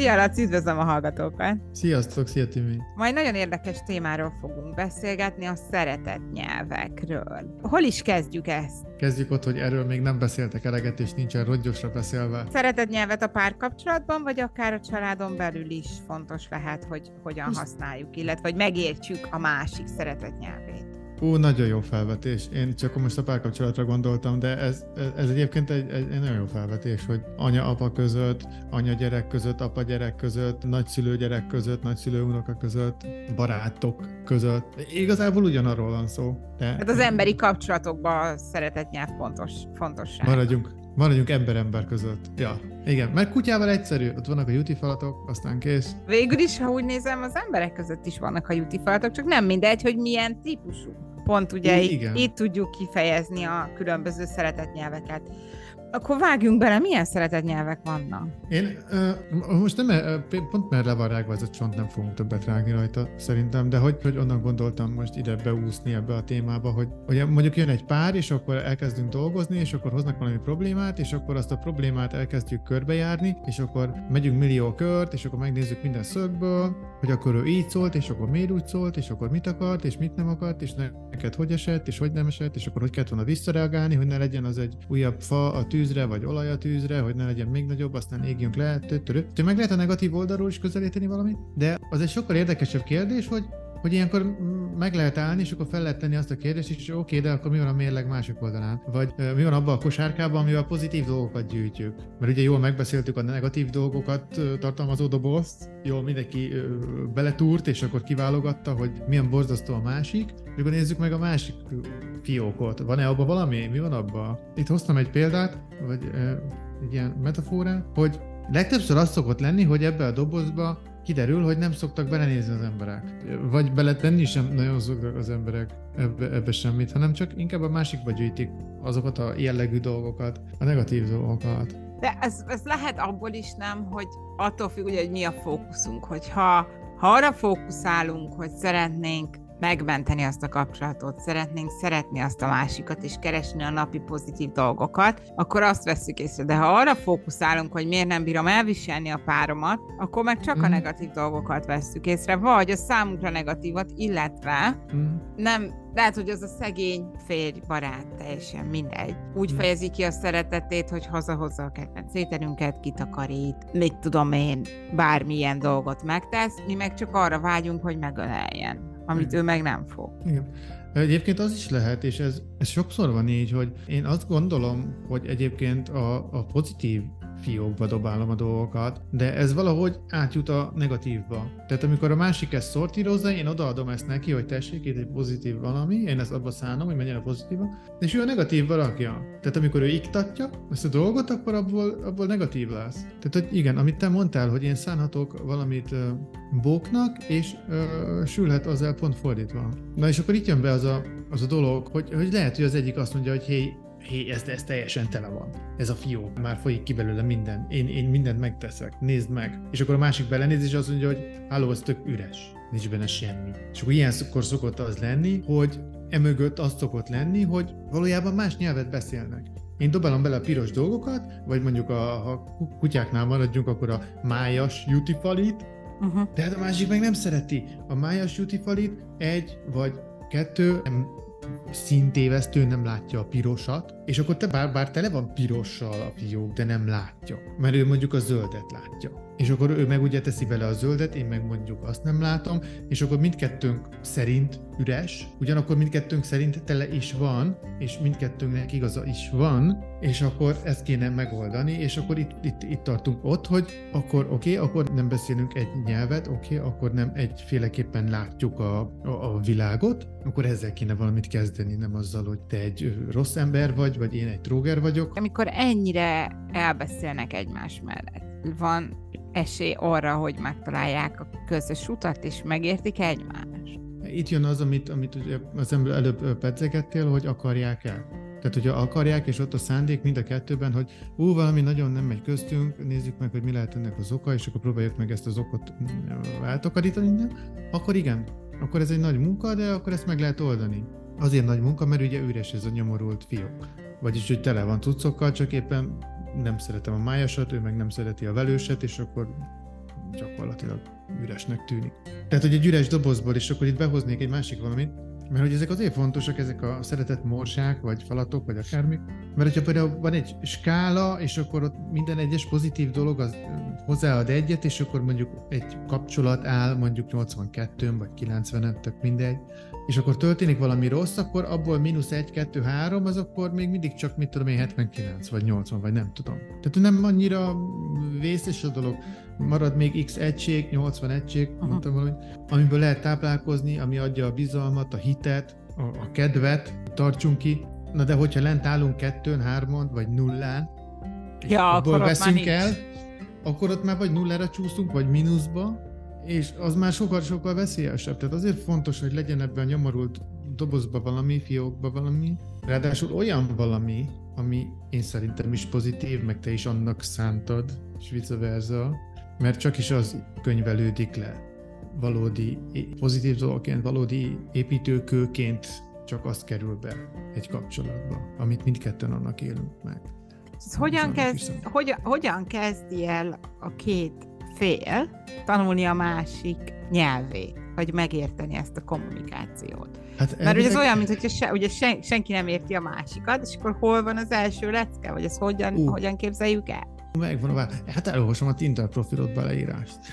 Szia, Laci, üdvözlöm a hallgatókat! Sziasztok, szia Timi! Majd nagyon érdekes témáról fogunk beszélgetni, a szeretett nyelvekről. Hol is kezdjük ezt? Kezdjük ott, hogy erről még nem beszéltek eleget, és nincsen rongyosra beszélve. Szeretett nyelvet a párkapcsolatban, vagy akár a családon belül is fontos lehet, hogy hogyan használjuk, illetve hogy megértsük a másik szeretett nyelvét. Ú, nagyon jó felvetés. Én csak most a párkapcsolatra gondoltam, de ez, ez egyébként egy, egy, egy nagyon jó felvetés, hogy anya-apa között, anya-gyerek között, apa-gyerek között, nagyszülő-gyerek között, nagyszülő-unoka között, barátok között. Igazából ugyanarról van szó. De... Hát az emberi kapcsolatokban szeretett nyelv fontos, fontosság. Maradjunk, maradjunk ember-ember között. Ja, igen, mert kutyával egyszerű, ott vannak a juti falatok, aztán kész. Végül is, ha úgy nézem, az emberek között is vannak a juti falatok, csak nem mindegy, hogy milyen típusú. Pont ugye itt, itt tudjuk kifejezni a különböző szeretett nyelveket. Akkor vágjunk bele, milyen szeretett nyelvek vannak? Én uh, most nem, pont mert le van rágva ez a csont, nem fogunk többet rágni rajta szerintem, de hogy, hogy onnan gondoltam most ide beúszni ebbe a témába, hogy, hogy mondjuk jön egy pár, és akkor elkezdünk dolgozni, és akkor hoznak valami problémát, és akkor azt a problémát elkezdjük körbejárni, és akkor megyünk millió kört, és akkor megnézzük minden szögből, hogy akkor ő így szólt, és akkor miért úgy szólt, és akkor mit akart, és mit nem akart, és neked hogy esett, és hogy nem esett, és akkor hogy kellett volna visszareagálni, hogy ne legyen az egy újabb fa a tű tűzre, vagy olaj a tűzre, hogy ne legyen még nagyobb, aztán égjünk le, töttörő. meg lehet a negatív oldalról is közelíteni valamit, de az egy sokkal érdekesebb kérdés, hogy hogy ilyenkor meg lehet állni, és akkor fel lehet tenni azt a kérdést, és oké, de akkor mi van a mérleg másik oldalán? Vagy mi van abban a kosárkában, amivel pozitív dolgokat gyűjtjük? Mert ugye jól megbeszéltük a negatív dolgokat tartalmazó dobozt, jól mindenki beletúrt, és akkor kiválogatta, hogy milyen borzasztó a másik, és akkor nézzük meg a másik fiókot. Van-e abban valami? Mi van abban? Itt hoztam egy példát, vagy egy ilyen metaforát, hogy legtöbbször az szokott lenni, hogy ebbe a dobozba kiderül, hogy nem szoktak belenézni az emberek. Vagy beletenni sem nagyon szoktak az emberek ebbe, ebbe semmit, hanem csak inkább a másikba gyűjtik azokat a jellegű dolgokat, a negatív dolgokat. De ez, ez lehet abból is nem, hogy attól függ, hogy mi a fókuszunk, hogyha ha arra fókuszálunk, hogy szeretnénk megmenteni azt a kapcsolatot, szeretnénk szeretni azt a másikat, és keresni a napi pozitív dolgokat, akkor azt veszük észre. De ha arra fókuszálunk, hogy miért nem bírom elviselni a páromat, akkor meg csak mm. a mhm. negatív dolgokat veszük észre, vagy a számunkra negatívat, illetve mm. nem, lehet, hogy az a szegény férj, barát, teljesen mindegy. Úgy mm. fejezi ki a szeretetét, hogy hazahozza a kedvenc ételünket, kitakarít, mit tudom én, bármilyen dolgot megtesz, mi meg csak arra vágyunk, hogy megöleljen amit ő meg nem fog. Igen. Egyébként az is lehet, és ez, ez sokszor van így, hogy én azt gondolom, hogy egyébként a, a pozitív fiókba dobálom a dolgokat, de ez valahogy átjut a negatívba. Tehát amikor a másik ezt szortírozza, én odaadom ezt neki, hogy tessék, itt egy pozitív valami, én ezt abba szánom, hogy menjen a pozitíva, és ő a negatívba rakja. Tehát amikor ő iktatja ezt a dolgot, akkor abból, abból negatív lesz. Tehát, hogy igen, amit te mondtál, hogy én szánhatok valamit bóknak, és uh, sülhet az pont fordítva. Na és akkor itt jön be az a, az a dolog, hogy, hogy lehet, hogy az egyik azt mondja, hogy hé, hé, ez, ez teljesen tele van. Ez a fió, már folyik ki belőle minden. Én, én mindent megteszek, nézd meg. És akkor a másik belenéz, és azt mondja, hogy háló, ez tök üres. Nincs benne semmi. És akkor ilyenkor szokott az lenni, hogy emögött az szokott lenni, hogy valójában más nyelvet beszélnek. Én dobálom bele a piros dolgokat, vagy mondjuk a, ha kutyáknál maradjunk, akkor a májas jutifalit, uh-huh. de hát a másik meg nem szereti. A májas jutifalit egy vagy kettő nem szintévesztő nem látja a pirosat, és akkor te bár, bár tele van pirossal a fiók, de nem látja, mert ő mondjuk a zöldet látja és akkor ő meg ugye teszi bele a zöldet, én meg mondjuk azt nem látom, és akkor mindkettőnk szerint üres, ugyanakkor mindkettőnk szerint tele is van, és mindkettőnknek igaza is van, és akkor ezt kéne megoldani, és akkor itt, itt, itt tartunk ott, hogy akkor oké, okay, akkor nem beszélünk egy nyelvet, oké, okay, akkor nem egyféleképpen látjuk a, a, a világot, akkor ezzel kéne valamit kezdeni, nem azzal, hogy te egy rossz ember vagy, vagy én egy tróger vagyok. Amikor ennyire elbeszélnek egymás mellett, van esély arra, hogy megtalálják a közös utat, és megértik egymást. Itt jön az, amit, amit ugye az előbb pedzegettél, hogy akarják el. Tehát, hogyha akarják, és ott a szándék mind a kettőben, hogy ú, valami nagyon nem megy köztünk, nézzük meg, hogy mi lehet ennek az oka, és akkor próbáljuk meg ezt az okot mm, eltakarítani, akkor igen, akkor ez egy nagy munka, de akkor ezt meg lehet oldani. Azért nagy munka, mert ugye üres ez a nyomorult fiók. Vagyis, hogy tele van cuccokkal, csak éppen nem szeretem a májasat, ő meg nem szereti a velőset, és akkor gyakorlatilag üresnek tűnik. Tehát, hogy egy üres dobozból, és akkor itt behoznék egy másik valamit, mert hogy ezek azért fontosak, ezek a szeretett morsák, vagy falatok, vagy akármi, mert hogyha például van egy skála, és akkor ott minden egyes pozitív dolog az hozzáad egyet, és akkor mondjuk egy kapcsolat áll mondjuk 82-n, vagy 90-en, tök mindegy, és akkor történik valami rossz, akkor abból mínusz 1, 2, 3, az akkor még mindig csak, mit tudom én, 79 vagy 80, vagy nem tudom. Tehát nem annyira vészes a dolog, marad még x egység, 80 egység, Aha. mondtam valami, amiből lehet táplálkozni, ami adja a bizalmat, a hitet, a, a kedvet, tartsunk ki. Na de hogyha lent állunk kettőn, hármon, vagy nullán, ja, abból veszünk el, akkor ott már vagy nullára csúszunk, vagy mínuszba, és az már sokkal-sokkal veszélyesebb. Tehát azért fontos, hogy legyen ebben a nyomorult dobozba valami, fiókba valami, ráadásul olyan valami, ami én szerintem is pozitív, meg te is annak szántad, és vice versa, mert csak is az könyvelődik le valódi pozitív dologként, valódi építőkőként csak az kerül be egy kapcsolatba, amit mindketten annak élünk meg. Hogyan, kezd, hogyan, hogyan kezdi el a két fél tanulni a másik nyelvét, vagy megérteni ezt a kommunikációt. Hát Mert ugye ez olyan, mint hogy se, ugye sen, senki nem érti a másikat, és akkor hol van az első lecke, vagy ezt hogyan, uh. hogyan képzeljük el? Megvan a Hát elolvasom a Tinder profilot beleírást.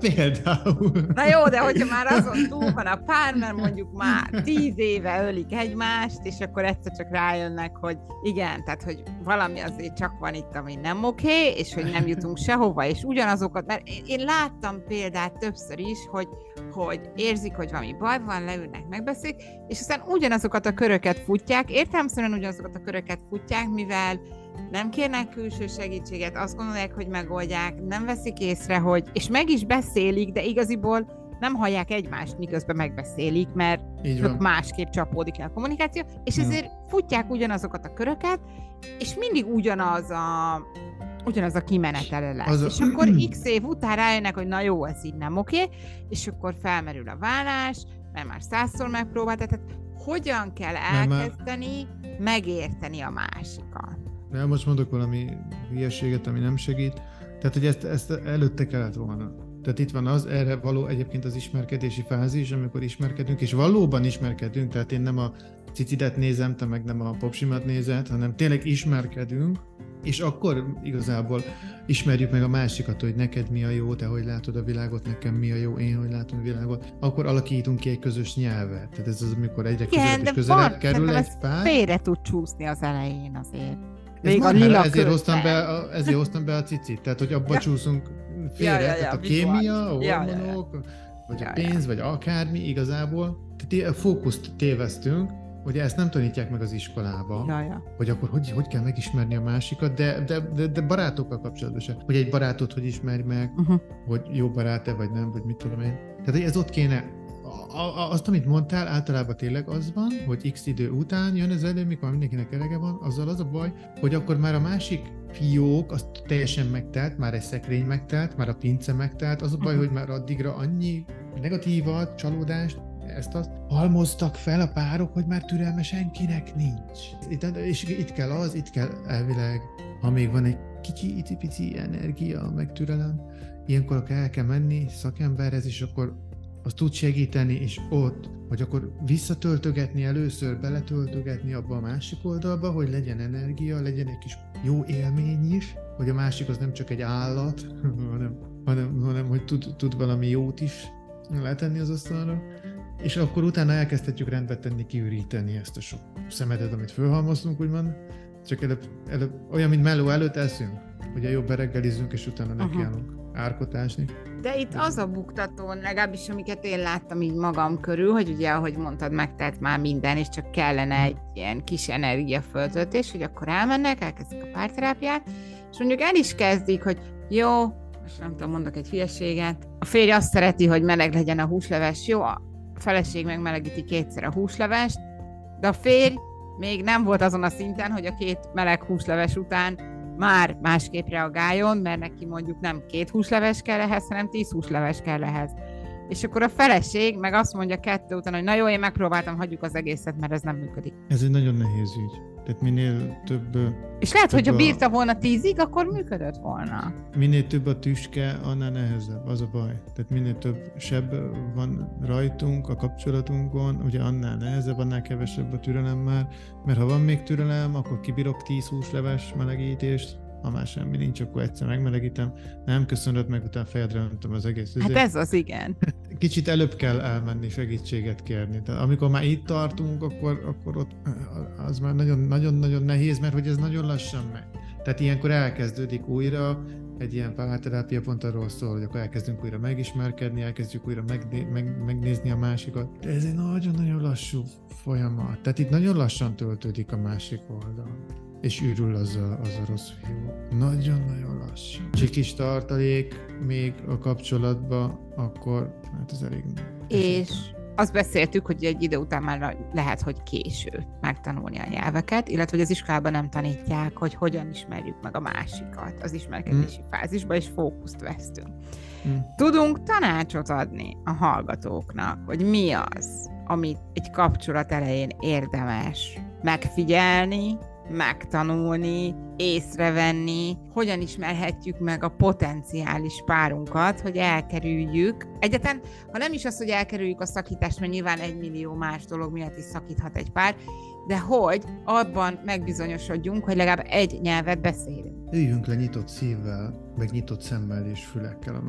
Például. Na jó, de hogyha már azon túl van a pár, mert mondjuk már tíz éve ölik egymást, és akkor egyszer csak rájönnek, hogy igen, tehát hogy valami azért csak van itt, ami nem oké, és hogy nem jutunk sehova, és ugyanazokat, mert én láttam példát többször is, hogy, hogy érzik, hogy valami baj van, leülnek, megbeszélik, és aztán ugyanazokat a köröket futják, értelmszerűen ugyanazokat a köröket futják, mivel el, nem kérnek külső segítséget, azt gondolják, hogy megoldják, nem veszik észre, hogy, és meg is beszélik, de igaziból nem hallják egymást, miközben megbeszélik, mert csak másképp csapódik el a kommunikáció, és ezért futják ugyanazokat a köröket, és mindig ugyanaz a ugyanaz a kimenetele lesz. Az a... És akkor x év után rájönnek, hogy na jó, ez így nem oké, és akkor felmerül a vállás, mert már százszor megpróbáltak, tehát hogyan kell elkezdeni már... megérteni a másikat. De most mondok valami hülyeséget, ami nem segít. Tehát, hogy ezt, ezt előtte kellett volna. Tehát itt van az, erre való egyébként az ismerkedési fázis, amikor ismerkedünk, és valóban ismerkedünk, tehát én nem a cicidet nézem, te meg nem a popsimat nézed, hanem tényleg ismerkedünk, és akkor igazából ismerjük meg a másikat, hogy neked mi a jó, te hogy látod a világot, nekem mi a jó, én hogy látom a világot, akkor alakítunk ki egy közös nyelvet. Tehát ez az, amikor egyre közelebb és közelebb kerül egy pár. Félre tud csúszni az elején azért. Még a lila ezért hoztam, be, a, ezért hoztam be a cicit, tehát hogy abba ja. csúszunk félre, ja, ja, ja, tehát a kémia, a hormonok, ja, ja, ja. vagy ja, a pénz, ja. vagy akármi igazából. Tehát a fókuszt téveztünk, hogy ezt nem tanítják meg az iskolába, ja, ja. hogy akkor hogy, hogy kell megismerni a másikat, de, de, de, de barátokkal kapcsolatban sem. Hogy egy barátot hogy ismerj meg, uh-huh. hogy jó barát-e vagy nem, vagy mit tudom én. Tehát ez ott kéne azt, amit mondtál, általában tényleg az van, hogy x idő után jön ez elő, mikor mindenkinek elege van, azzal az a baj, hogy akkor már a másik fiók, az teljesen megtelt, már egy szekrény megtelt, már a pince megtelt, az a baj, uh-huh. hogy már addigra annyi negatívat, csalódást, ezt azt halmoztak fel a párok, hogy már türelme senkinek nincs. Itt, és itt kell az, itt kell elvileg, ha még van egy kicsi, icipici energia, meg türelem, ilyenkor el kell menni szakemberhez, és akkor az tud segíteni, és ott, hogy akkor visszatöltögetni először, beletöltögetni abba a másik oldalba, hogy legyen energia, legyen egy kis jó élmény is, hogy a másik az nem csak egy állat, hanem, hanem, hanem hogy tud, tud valami jót is letenni az asztalra, és akkor utána elkezdhetjük rendbe tenni, kiüríteni ezt a sok szemetet, amit fölhalmoztunk, úgymond, csak előbb, előbb olyan, mint melló előtt eszünk, ugye jobb reggelizünk, és utána nekiállunk árkotásni. De itt az a buktató, legalábbis amiket én láttam így magam körül, hogy ugye, ahogy mondtad, megtelt már minden, és csak kellene egy ilyen kis energiaföltöltés, hogy akkor elmennek, elkezdik a párterápiát, és mondjuk el is kezdik, hogy jó, most nem tudom, mondok egy hülyeséget, a férj azt szereti, hogy meleg legyen a húsleves, jó, feleség meg melegíti kétszer a húslevest, de a férj még nem volt azon a szinten, hogy a két meleg húsleves után már másképp reagáljon, mert neki mondjuk nem két húsleves kell ehhez, hanem tíz húsleves kell ehhez. És akkor a feleség meg azt mondja kettő után, hogy na jó, én megpróbáltam, hagyjuk az egészet, mert ez nem működik. Ez egy nagyon nehéz ügy. Tehát minél több... És lehet, hogy ha bírta volna tízig, akkor működött volna. Minél több a tüske, annál nehezebb, az a baj. Tehát minél több seb van rajtunk, a kapcsolatunkon, ugye annál nehezebb, annál kevesebb a türelem már, mert ha van még türelem, akkor kibírok 10 leves melegítést, ha már semmi nincs, akkor egyszer megmelegítem, nem köszönöd meg, utána fejedre öntöm az egész. Hát ez az, igen. Kicsit előbb kell elmenni, segítséget kérni. Tehát amikor már itt tartunk, akkor, akkor ott az már nagyon-nagyon nehéz, mert hogy ez nagyon lassan megy. Tehát ilyenkor elkezdődik újra, egy ilyen párterápia pont arról szól, hogy akkor elkezdünk újra megismerkedni, elkezdjük újra megné- meg- megnézni a másikat. De ez egy nagyon-nagyon lassú folyamat. Tehát itt nagyon lassan töltődik a másik oldal és ürül az a, az a rossz fiú. Nagyon-nagyon lassú. Csak kis tartalék még a kapcsolatban, akkor hát ez elég És azt beszéltük, hogy egy idő után már lehet, hogy késő megtanulni a nyelveket, illetve hogy az iskolában nem tanítják, hogy hogyan ismerjük meg a másikat az ismerkedési mm. fázisba, és fókuszt vesztünk. Mm. Tudunk tanácsot adni a hallgatóknak, hogy mi az, amit egy kapcsolat elején érdemes megfigyelni, megtanulni, észrevenni, hogyan ismerhetjük meg a potenciális párunkat, hogy elkerüljük. Egyetlen, ha nem is az, hogy elkerüljük a szakítást, mert nyilván egy millió más dolog miatt is szakíthat egy pár, de hogy abban megbizonyosodjunk, hogy legalább egy nyelvet beszélünk. Üljünk le nyitott szívvel, meg nyitott szemmel és fülekkel a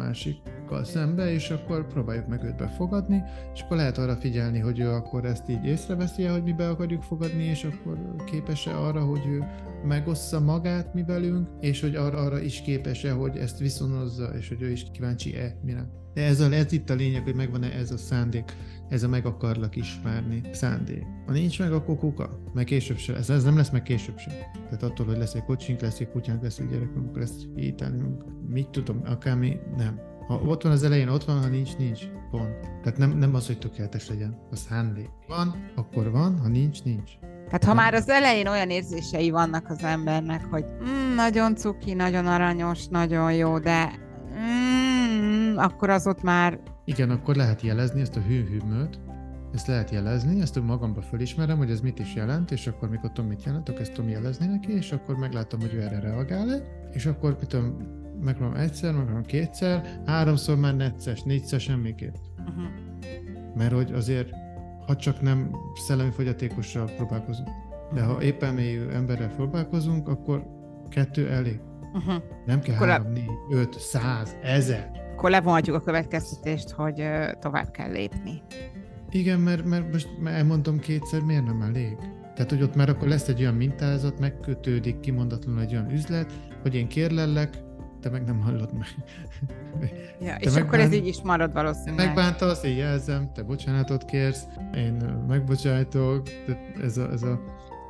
másikkal szembe, és akkor próbáljuk meg őt befogadni, és akkor lehet arra figyelni, hogy ő akkor ezt így észreveszi hogy mi be akarjuk fogadni, és akkor képes-e arra, hogy ő megossza magát mi velünk, és hogy arra, arra is képes-e, hogy ezt viszonozza, és hogy ő is kíváncsi-e mire. De ez, a, ez itt a lényeg, hogy megvan-e ez a szándék ez a meg akarlak ismerni szándék. Ha nincs meg, akkor kuka. Meg később sem. Ez, ez nem lesz meg később sem. Tehát attól, hogy lesz egy kocsink, lesz egy kutyánk, lesz egy gyerekünk, lesz ételünk, mit tudom, akármi, nem. Ha ott van az elején, ott van, ha nincs, nincs. Pont. Tehát nem, nem az, hogy tökéletes legyen. A szándék. Van, akkor van, ha nincs, nincs. Tehát ha már az elején olyan érzései vannak az embernek, hogy mm, nagyon cuki, nagyon aranyos, nagyon jó, de mm, akkor az ott már igen, akkor lehet jelezni ezt a hű-hűmöt, ezt lehet jelezni, ezt magamba fölismerem, hogy ez mit is jelent, és akkor mikor tudom, mit jelent, akkor ezt tudom jelezni neki, és akkor meglátom, hogy ő erre reagál és akkor tudom, megpróbálom egyszer, megpróbálom kétszer, háromszor már necces, négyszer semmiképp. Uh-huh. Mert hogy azért, ha csak nem szellemi fogyatékossal próbálkozunk, de ha éppen mélyű emberrel próbálkozunk, akkor kettő elég. Uh-huh. Nem kell akkor három, négy, öt, száz, ezer akkor levonhatjuk a következtetést, hogy tovább kell lépni. Igen, mert, mert most elmondom kétszer, miért nem elég? Tehát, hogy ott már akkor lesz egy olyan mintázat, megkötődik kimondatlanul egy olyan üzlet, hogy én kérlellek, te meg nem hallod meg. Ja, te és megbánt, akkor ez így is marad valószínűleg. Megbántasz, én jelzem, te bocsánatot kérsz, én megbocsájtok, ez a, ez a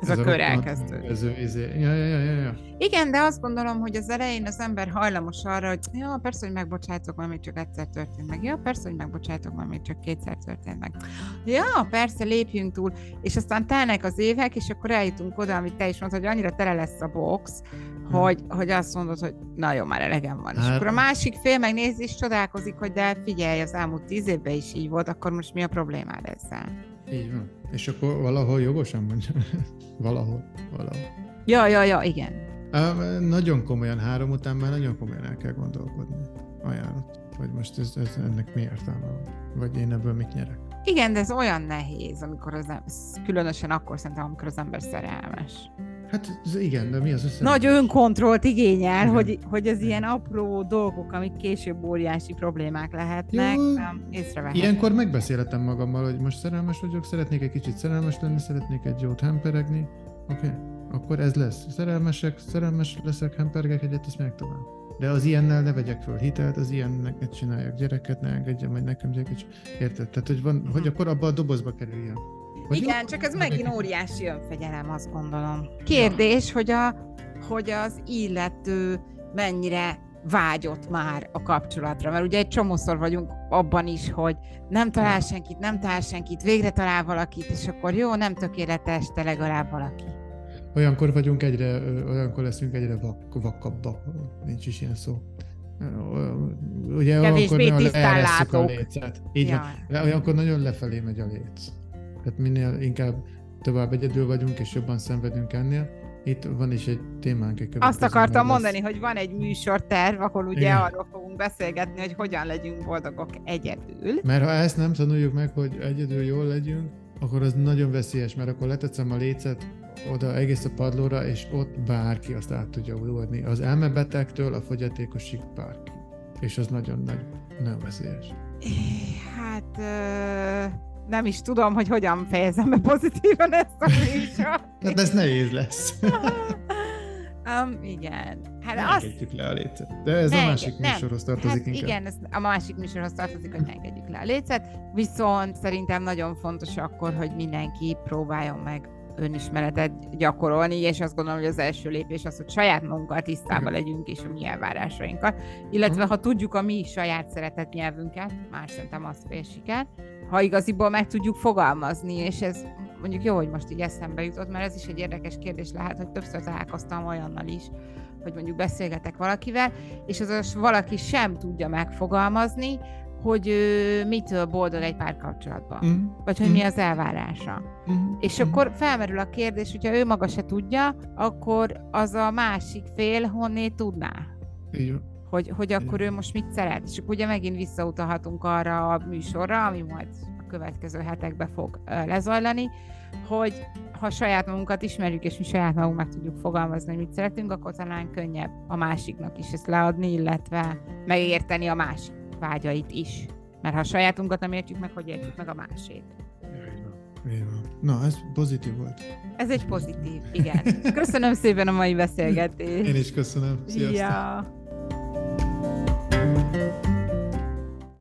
ez, ez a, a kör elkezdődik. Ez, izé. ja, ja, ja, ja. Igen, de azt gondolom, hogy az elején az ember hajlamos arra, hogy ja, persze, hogy megbocsájtok, mert még csak egyszer történt meg. Ja, persze, hogy megbocsájtok, mert még csak kétszer történt meg. Ja, persze, lépjünk túl. És aztán telnek az évek, és akkor eljutunk oda, amit te is mondtad, hogy annyira tele lesz a box, hogy, hogy azt mondod, hogy na jó, már elegem van. Hát, és akkor a másik fél megnézi, és csodálkozik, hogy de figyelj, az elmúlt tíz évben is így volt, akkor most mi a problémád ezzel? Így van. És akkor valahol jogosan mondja. valahol, valahol. Ja, ja, ja, igen. Á, nagyon komolyan, három után már nagyon komolyan el kell gondolkodni. Ajánlott. Vagy most ez, ez ennek mi értelme van? Vagy én ebből mit nyerek? Igen, de ez olyan nehéz, amikor az különösen akkor szerintem, amikor az ember szerelmes. Hát igen, de mi az össze? Nagy önkontrollt igényel, hogy, hogy az ilyen apró dolgok, amik később óriási problémák lehetnek, Jó. Ilyenkor megbeszélhetem magammal, hogy most szerelmes vagyok, szeretnék egy kicsit szerelmes lenni, szeretnék egy jót hemperegni. Oké, okay. akkor ez lesz. Szerelmesek, szerelmes leszek, hempergek egyet, ezt meg tovább. De az ilyennel ne vegyek föl hitelt, az ilyennek ne csináljak gyereket, ne engedjem, majd nekem gyereket. Érted? Tehát, hogy, van, hogy akkor abba a dobozba kerüljön. Vagy Igen, csak ez megint óriási önfegyelem, azt gondolom. Kérdés, hogy, a, hogy az illető mennyire vágyott már a kapcsolatra, mert ugye egy csomószor vagyunk abban is, hogy nem talál senkit, nem talál senkit, végre talál valakit, és akkor jó, nem tökéletes, de legalább valaki. Olyankor vagyunk egyre, olyankor leszünk egyre vak, vakabbak, nincs is ilyen szó. ugye Kevésbé akkor nagyon leeresszük a lécet. Így Ja. van. Olyankor nagyon lefelé megy a léc. Tehát minél inkább tovább egyedül vagyunk, és jobban szenvedünk ennél. Itt van is egy témánk. egy Azt akartam lesz- mondani, hogy van egy műsorterv, ahol ugye Igen. arról fogunk beszélgetni, hogy hogyan legyünk boldogok egyedül. Mert ha ezt nem tanuljuk meg, hogy egyedül jól legyünk, akkor az nagyon veszélyes, mert akkor letetszem a lécet oda egész a padlóra, és ott bárki azt át tudja ugrani. Az elmebetegtől a fogyatékosig bárki. És az nagyon nagy, nagyon veszélyes. Hát ö, nem is tudom, hogy hogyan fejezem be pozitívan ezt a műsort. Hát ez nehéz lesz. um, igen. Hát Ne azt, engedjük le a lécet. De ez Ne a másik nem. műsorhoz tartozik hát inkább. igen, ez a másik műsorhoz tartozik, hogy ne engedjük le a lécet, viszont szerintem nagyon fontos akkor, hogy mindenki próbáljon meg önismeretet gyakorolni, és azt gondolom, hogy az első lépés az, hogy saját magunkkal tisztában legyünk, és a mi elvárásainkkal. Illetve, Mhm. ha tudjuk a mi saját szeretett nyelvünket, már szerintem az fél siker, ha igaziból meg tudjuk fogalmazni, és ez mondjuk jó, hogy most így eszembe jutott, mert ez is egy érdekes kérdés lehet, hogy többször találkoztam olyannal is, hogy mondjuk beszélgetek valakivel, és az az valaki sem tudja megfogalmazni, hogy ő mitől boldog egy párkapcsolatban, Mm. vagy hogy mi az elvárása. Mm. És akkor felmerül a kérdés, hogyha ő maga se tudja, akkor az a másik fél honnét tudná? Van. hogy, hogy akkor ő most mit szeret. És akkor ugye megint visszautalhatunk arra a műsorra, ami majd a következő hetekben fog lezajlani, hogy ha saját magunkat ismerjük, és mi saját magunk meg tudjuk fogalmazni, hogy mit szeretünk, akkor talán könnyebb a másiknak is ezt leadni, illetve megérteni a másik vágyait is. Mert ha a sajátunkat nem értjük meg, hogy értjük meg a másét. Így van. Na, ez pozitív volt. Ez egy pozitív, igen. Köszönöm szépen a mai beszélgetést. Én is köszönöm. Sziasztok! Ja.